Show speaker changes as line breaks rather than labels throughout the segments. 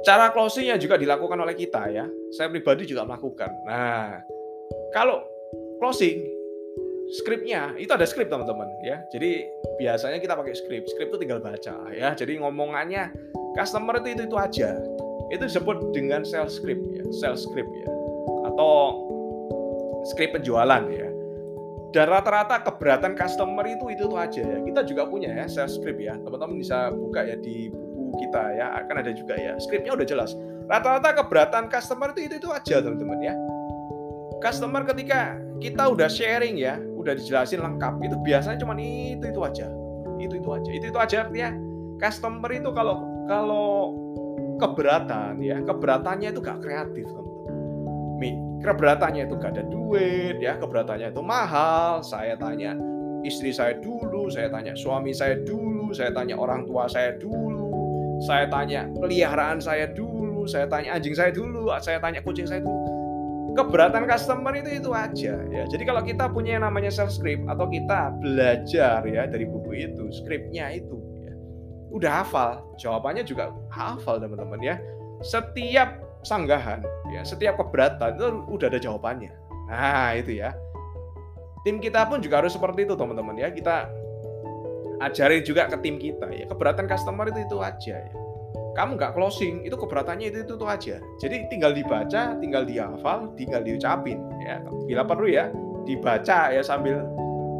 Cara closingnya juga dilakukan oleh kita ya. Saya pribadi juga melakukan. Nah, kalau closing skripnya itu ada skrip teman-teman ya. Jadi biasanya kita pakai skrip. Skrip itu tinggal baca ya. Jadi ngomongannya customer itu itu, itu aja. Itu disebut dengan sales script ya, sales script ya. Atau skrip penjualan ya. Dan rata-rata keberatan customer itu itu, itu aja ya. Kita juga punya ya sales script ya. Teman-teman bisa buka ya di kita ya akan ada juga ya. Skripnya udah jelas. Rata-rata keberatan customer itu itu itu aja teman-teman ya. Customer ketika kita udah sharing ya udah dijelasin lengkap itu biasanya cuma itu itu aja. Itu itu aja. Itu itu aja artinya customer itu kalau kalau keberatan ya keberatannya itu gak kreatif teman-teman. Keberatannya itu gak ada duit ya keberatannya itu mahal. Saya tanya istri saya dulu saya tanya suami saya dulu saya tanya orang tua saya dulu saya tanya peliharaan saya dulu, saya tanya anjing saya dulu, saya tanya kucing saya dulu. Keberatan customer itu itu aja ya. Jadi kalau kita punya yang namanya self script atau kita belajar ya dari buku itu, scriptnya itu ya, udah hafal, jawabannya juga hafal teman-teman ya. Setiap sanggahan ya, setiap keberatan itu udah ada jawabannya. Nah, itu ya. Tim kita pun juga harus seperti itu teman-teman ya. Kita ajarin juga ke tim kita. Ya keberatan customer itu itu aja ya. Kamu nggak closing itu keberatannya itu, itu aja. Jadi tinggal dibaca tinggal dihafal tinggal diucapin. Ya bila perlu ya dibaca ya sambil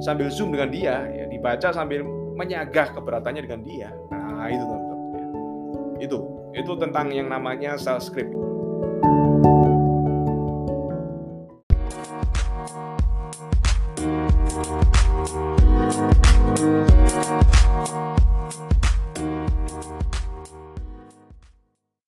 sambil zoom dengan dia. Ya dibaca sambil menyagah keberatannya dengan dia. Nah itu teman-teman ya. itu itu tentang yang namanya sales script you